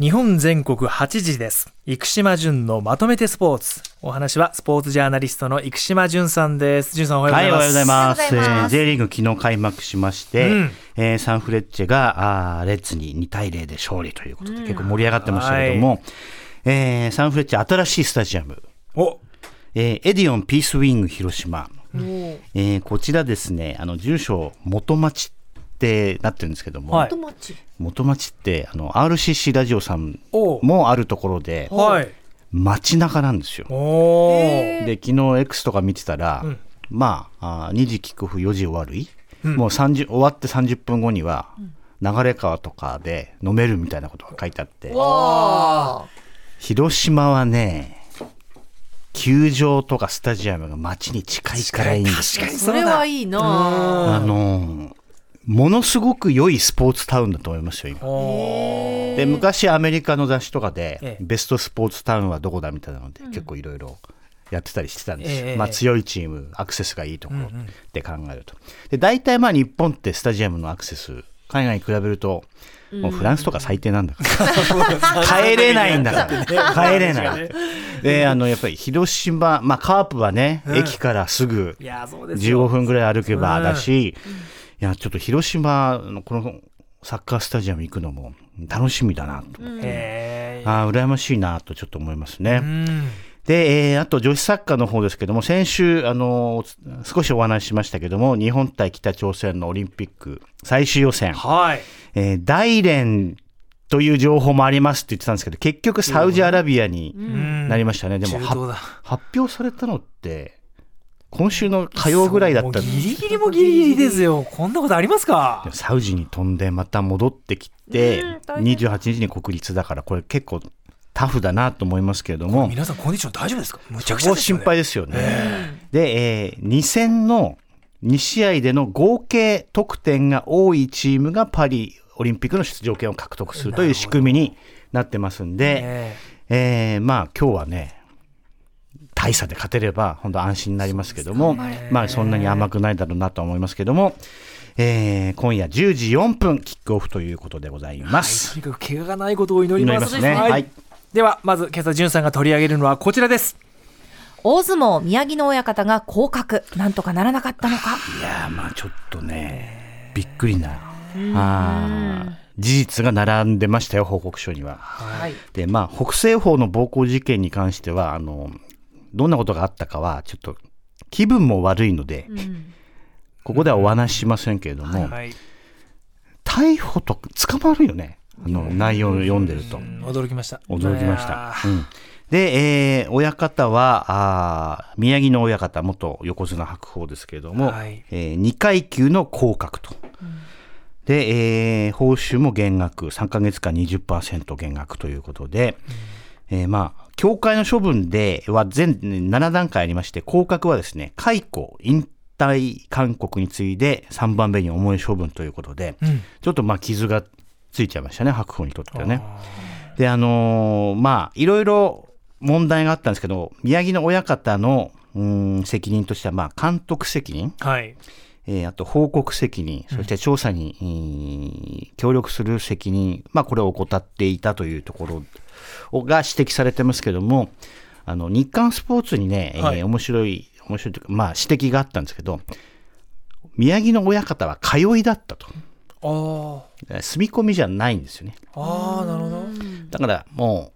日本全国8時です。生島淳のまとめてスポーツ。お話はスポーツジャーナリストの生島淳さんです。淳さんおはようございます。ます。おはようございますえー J リーグ昨日開幕しまして、うんえーサンフレッチェがあーレッツに2対0で勝利ということで、結構盛り上がってましたけども、えーサンフレッチェ新しいスタジアム、おえーエディオンピースウィング広島、えーこちらですね、あの住所元町ってなってるんですけども、はい。元町ってあの RCC ラジオさんお。もあるところではい。街中なんですよ。おー。で昨日 X とか見てたら、ん。まああー2時キックオフ4時終わるい、うん。もう30終わって30分後には、流れ川とかで飲めるみたいなことが書いてあって広島はね球場とかスタジアムが街に近いからいいんですよ。確かにそれはいいなあのーものすごく良いスポーツタウンだと思いますよ今。で昔アメリカの雑誌とかで、ええ。ベストスポーツタウンはどこだみたいなので、結構いろいろやってたりしてたんですよ、ええまあ、強いチームアクセスがいいところって考えると、で大体まあ日本ってスタジアムのアクセス海外に比べるともうフランスとか最低なんだから、帰れないんだから。帰れない。であのやっぱり広島、まあ、カープはね、駅からすぐいやー、そうですよ。15分ぐらい歩けばだし、いやちょっと広島のこのサッカースタジアム行くのも楽しみだなと、へーあー羨ましいなとちょっと思いますね。うん。で、えーあと女子サッカーの方ですけども、先週、あのー少しお話ししましたけども、日本対北朝鮮のオリンピック最終予選、はい。えー大連という情報もありますって言ってたんですけど、結局サウジアラビアにうんなりましたね。でもは中東だ。発表されたのって、今週の火曜ぐらいだったもうギリギリもギリギリですよ。こんなことありますか？サウジに飛んでまた戻ってきて、うん大変。28日に国立だから、これ結構タフだなと思いますけれども、皆さんコンディション大丈夫ですか？むちゃくちゃですよね。心配ですよね。で、えー2戦の2試合での合計得点が多いチームがパリオリンピックの出場権を獲得するという仕組みになってますんで、え。えーまあ今日はね、大差で勝てれば本当安心になりますけども、まあそんなに甘くないだろうなと思いますけども、えー今夜10時4分キックオフということでございまはい、す。とにかく怪我がないことを祈りま。祈りますすね。はいはい。では、まず今朝、淳さんが取り上げるのはこちらです。大相撲宮城野親方が降格なんとかならなかったのかいやーまあちょっとね、びっくりな、あー事実が並んでましたよ、報告書には。はいで、まあ、北西方の暴行事件に関しては、あの、どんなことがあったかは、ちょっと気分も悪いので、ここではお話ししませんけれども、はい。逮捕と捕まるよね、あの内容を読んでると。驚きました。驚きました。うんで、えー親方はあー宮城の親方、元横綱白鵬ですけれども、はいえ2階級の降格と。で、えー報酬も減額、3ヶ月間20%減額ということで、えーまあ、協会の処分では全7段階ありまして、降格はですね、解雇、引退勧告に次いで3番目に重い処分ということで、うんちょっとまあ傷がついちゃいましたね、白鵬にとってはね。で、あのーまあ、いろいろ問題があったんですけど、宮城の親方の、うーん責任としては、まあ、監督責任、はい。えーあと報告責任、そして調査に、えー協力する責任、まあ、これを怠っていたというところをが指摘されてますけども、あの日刊スポーツにね、えーはい面白い、面白いというか、まあ、指摘があったんですけど、宮城の親方は通いだったと。あえー住み込みじゃないんですよね。あ。ああ、なるほど。だからもう、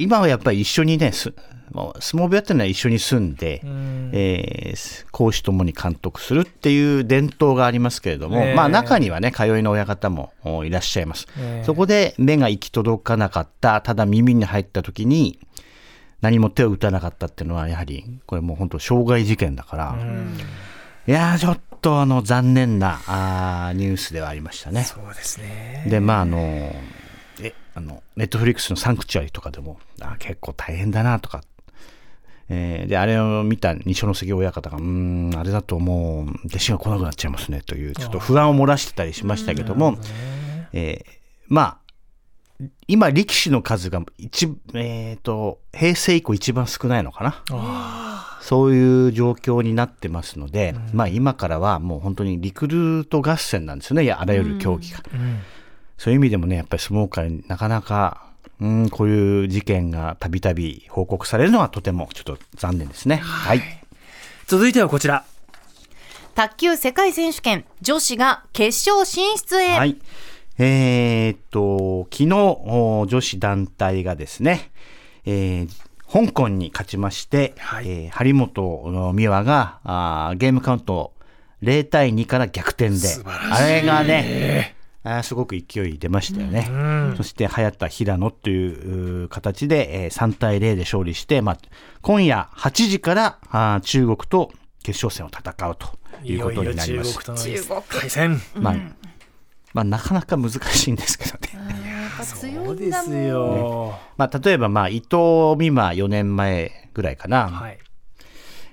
今はやっぱり一緒にね、相撲部屋っていうのは一緒に住んで、んえー講師ともに監督するっていう伝統がありますけれども、ええまあ中にはね、通いの親方もおいらっしゃいます。ええそこで目が行き届かなかった、ただ耳に入った時に、何も手を打たなかったっていうのは、やはり、これもう本当、傷害事件だから、いやー、ちょっとあの残念なあーニュースではありましたね。そうですね。で、まあ、あの、えあのネットフリックスのサンクチュアリとかでもあ結構大変だなとか、えーであれを見た二所ノ関親方がうーんあれだともう弟子が来なくなっちゃいますねというちょっと不安を漏らしてたりしましたけども、えーまあ今力士の数が一、えー、と平成以降一番少ないのかな。そういう状況になってますので、まあ今からはもう本当にリクルート合戦なんですよねあらゆる競技が。そういう意味でもね、やっぱり相撲界になかなか、うん、こういう事件がたびたび報告されるのはとてもちょっと残念ですね。はい。続いてはこちら。卓球世界選手権女子が決勝進出へ、はい。えーっと、昨日、お女子団体がですね、えー香港に勝ちまして、はいえー張本美和があーゲームカウント0対2から逆転で、あれがね、あーすごく勢い出ましたよね。そして早田平野という形で、えー3対0で勝利して、まあ、今夜8時からあー中国と決勝戦を戦うということになります。中国との対戦。まあ、まあ、なかなか難しいんですけどね。そうですいんだもんよ。まあ、例えば、まあ、伊藤美誠4年前ぐらいかな、はい。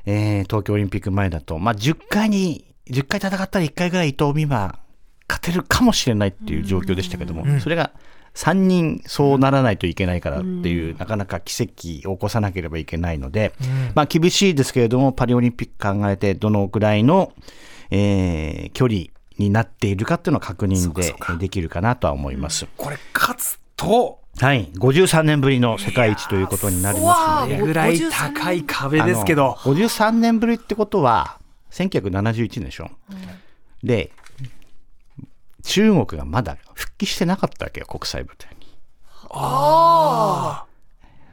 えー東京オリンピック前だと、まあ、10回に、10回戦ったら1回ぐらい伊藤美誠勝てるかもしれないっていう状況でしたけども、それが3人そうならないといけないからっていう、なかなか奇跡を起こさなければいけないので、まあ、厳しいですけれども、パリオリンピック考えて、どのぐらいの、えー距離になっているかっていうのを確認でできるかなとは思います。これ勝つと、はい、53年ぶりの世界一ということになりますのでぐらい高い壁ですけど。あの53年ぶりってことは、1971年でしょ。で、中国がまだ復帰してなかったわけよ、国際舞台に。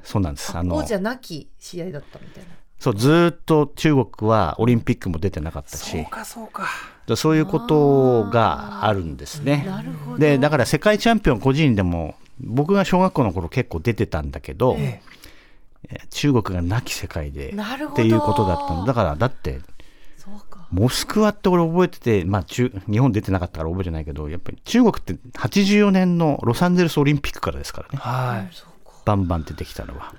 そうなんです。あの王、者なき試合だったみたいなそう、ずーっと中国はオリンピックも出てなかったしそう、かそうか。そういうことがあるんですね。なるほどで、だから世界チャンピオン個人でも、僕が小学校の頃結構出てたんだけど、ええ中国がなき世界でっていうことだったのだからだってそうかモスクワって俺覚えてて、まあ、中日本出てなかったから覚えてないけどやっぱり中国って84年のロサンゼルスオリンピックからですからね。はい。バンバン出てきたのは、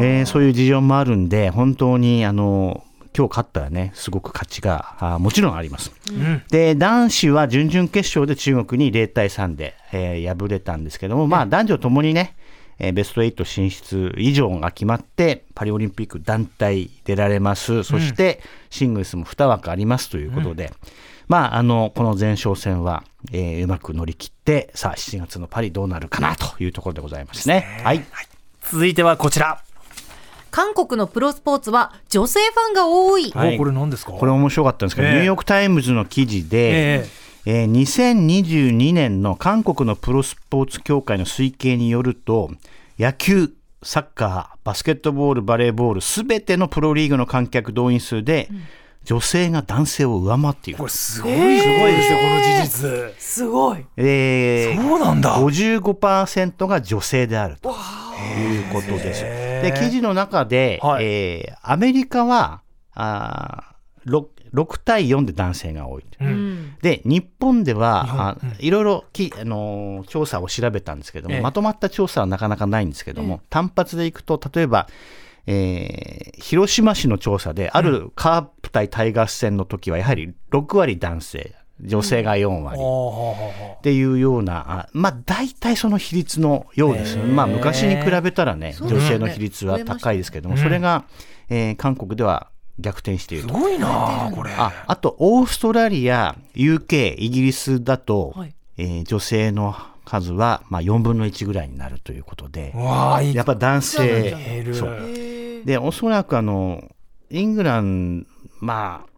えーそういう事情もあるんで本当にあの今日勝ったらねすごく価値があーもちろんあります、ん。で男子は準々決勝で中国に0対3で、えー敗れたんですけども、まあ、男女ともにね、えーベスト8進出以上が決まってパリオリンピック団体出られます。そしてシングルスも2枠ありますということで、まあ、あのこの前哨戦は、えーうまく乗り切ってさあ7月のパリどうなるかなというところでございますね。はい。続いてはこちら。韓国のプロスポーツは女性ファンが多い、はい。おこれ何ですか？これ面白かったんですけど、ええ。ニューヨーク・タイムズの記事で、ええー2022年の韓国のプロスポーツ協会の推計によると、野球、サッカー、バスケットボール、バレーボール、すべてのプロリーグの観客動員数で、女性が男性を上回っているこ。れすごい、すごいですよ、この事実。すごいえーそうなんだ。55%が女性であるということです。で記事の中で、はいえーアメリカはあー 6, 6対4で男性が多い。うん。で日本では日本。あいろいろき、あのー調査を調べたんですけども、ええ。まとまった調査はなかなかないんですけども、単発でいくと例えば、えー広島市の調査であるカープ対タイガース戦の時はやはり6割男性女性が4割。っていうような、あまあ大体その比率のようです。まあ昔に比べたらね女性の比率は高いですけども、それが、えー韓国では逆転していると。すごいなあこれ。ああと、オーストラリア、UK、イギリスだと、はい。えー女性の数は、まあ、4分の1ぐらいになるということで。やっぱ男性、減る。そう。で、おそらくあの、イングランド、まあ、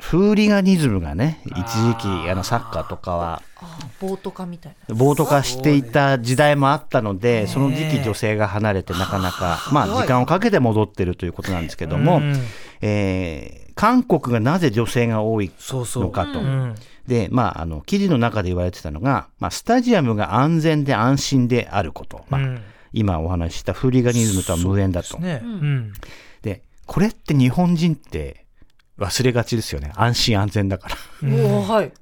フーリガニズムがね、一時期、あの、サッカーとかは、あボート化みたいな。暴徒化していた時代もあったので、その時期女性が離れてなかなか、まあ時間をかけて戻ってるということなんですけども、うんえー韓国がなぜ女性が多いそうそう。のかと。うんで、まあ、あの、記事の中で言われてたのが、まあ、スタジアムが安全で安心であること。まあ、うん今お話ししたフーリガニズムとは無縁だと。ね。うん。で、これって日本人って忘れがちですよね。安心安全だから。おおはい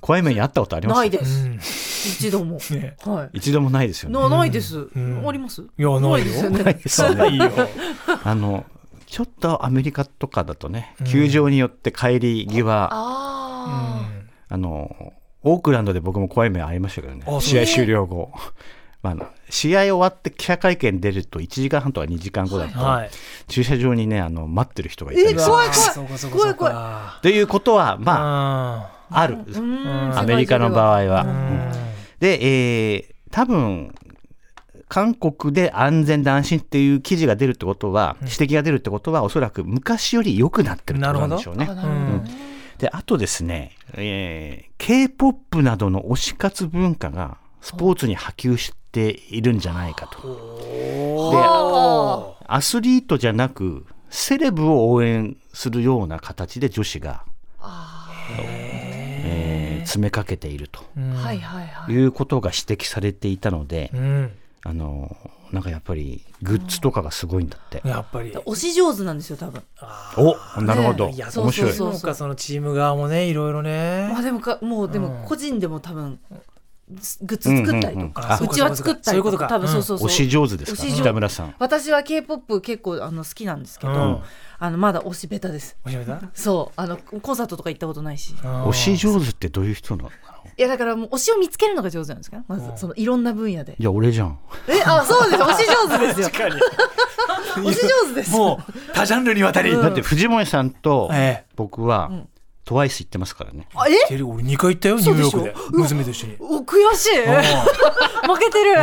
怖い目にあったことあります？ないです。うん一度も。ねはい。一度もないですよね。なないです。んあります？いやないよ。ないですよねいいよ あの、ちょっとアメリカとかだとね、球場によって帰り際、ああの、オークランドで僕も怖い目ありましたけどね。試合終了後。まあ試合終わって記者会見出ると1時間半とか2時間後だと、はい。駐車場にね、あの、待ってる人がいたり。怖い怖い。怖いかということは、ままあ、ある。アメリカの場合は。で、えー多分、韓国で安全で安心っていう記事が出るってことは、指摘が出るってことは、おそらく昔より良くなってるってことなんでしょうね。で、あとですね、えー K-POP などの推し活文化がスポーツに波及しているんじゃないかと。はアスリートじゃなく、セレブを応援するような形で女子が、えー詰めかけているといはいはい。いうことが指摘されていたので、うんあの、なんかやっぱりグッズとかがすごいんだって。やっぱり押し上手なんですよ、多分。おなるほど。ねいや面白い。そうそうかそのチーム側もねいろいろねまあでもか、もうでも個人でも多分、グッズ作ったりとうんうんうんか、あうちは作ったりとか、多分そうそうそう。推し上手ですか？北村さん。私は K-POP 結構あの好きなんですけど、うんあのまだ推しベタです。そう、あのコンサートとか行ったことないし。推し上手ってどういう人なの？いやだからもう推しを見つけるのが上手なんですか？まずそのいろんな分野で。じゃあ俺じゃん。え、あ、そうです。推し上手ですよ。確かに 推し上手です。もう多ジャンルにわたり、だって藤森さんとええ僕は、トワイス行ってますからね。あえ？俺2回行ったよニューヨークで。娘と一緒に。お悔しい。負けてる。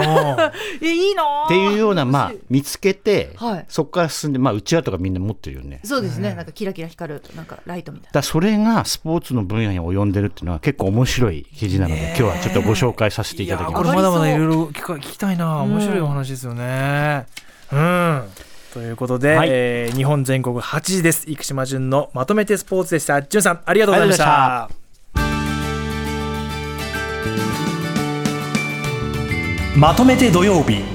え、いいなぁ。っていうような、まあ、見つけて、はい。そこから進んで、まあ、うちわとかみんな持ってるよね。そうですね。なんかキラキラ光る、なんかライトみたいだからそれがスポーツの分野に及んでるっていうのは結構面白い記事なので、今日はちょっとご紹介させていただきます。いやこれまだまだいろいろ聞か聞きたいな面白いお話ですよね。うんということで、はい。えー日本全国8時です。生島淳のまとめてスポーツでした。淳さんありがとうございました。あまとめて土曜日